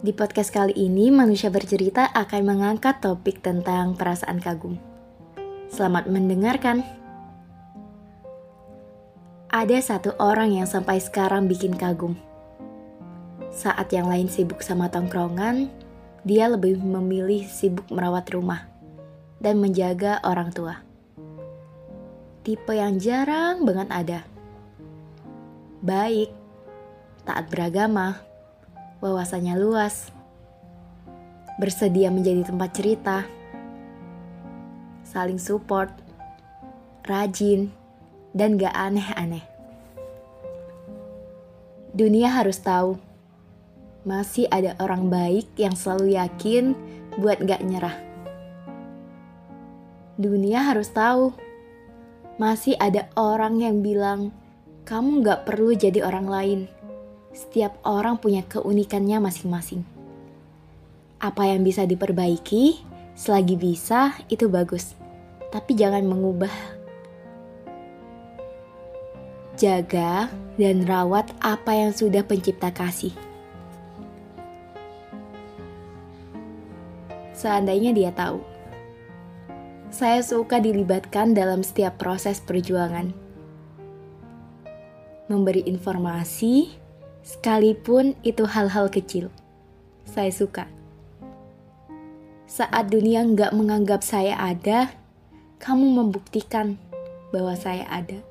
Di podcast kali ini, manusia bercerita akan mengangkat topik tentang perasaan kagum. Selamat mendengarkan. Ada satu orang yang sampai sekarang bikin kagum. Saat yang lain sibuk sama tongkrongan, dia lebih memilih sibuk merawat rumah dan menjaga orang tua. Tipe yang jarang banget ada. Baik, taat beragama, wawasannya luas, bersedia menjadi tempat cerita, saling support, rajin, dan gak aneh-aneh. Dunia harus tahu, masih ada orang baik yang selalu yakin buat gak nyerah. Dunia harus tahu, masih ada orang yang bilang, kamu gak perlu jadi orang lain setiap orang punya keunikannya masing-masing. Apa yang bisa diperbaiki, selagi bisa, itu bagus. Tapi jangan mengubah. Jaga dan rawat apa yang sudah pencipta kasih. Seandainya dia tahu, saya suka dilibatkan dalam setiap proses perjuangan. Memberi informasi, Sekalipun itu hal-hal kecil, saya suka. Saat dunia nggak menganggap saya ada, kamu membuktikan bahwa saya ada.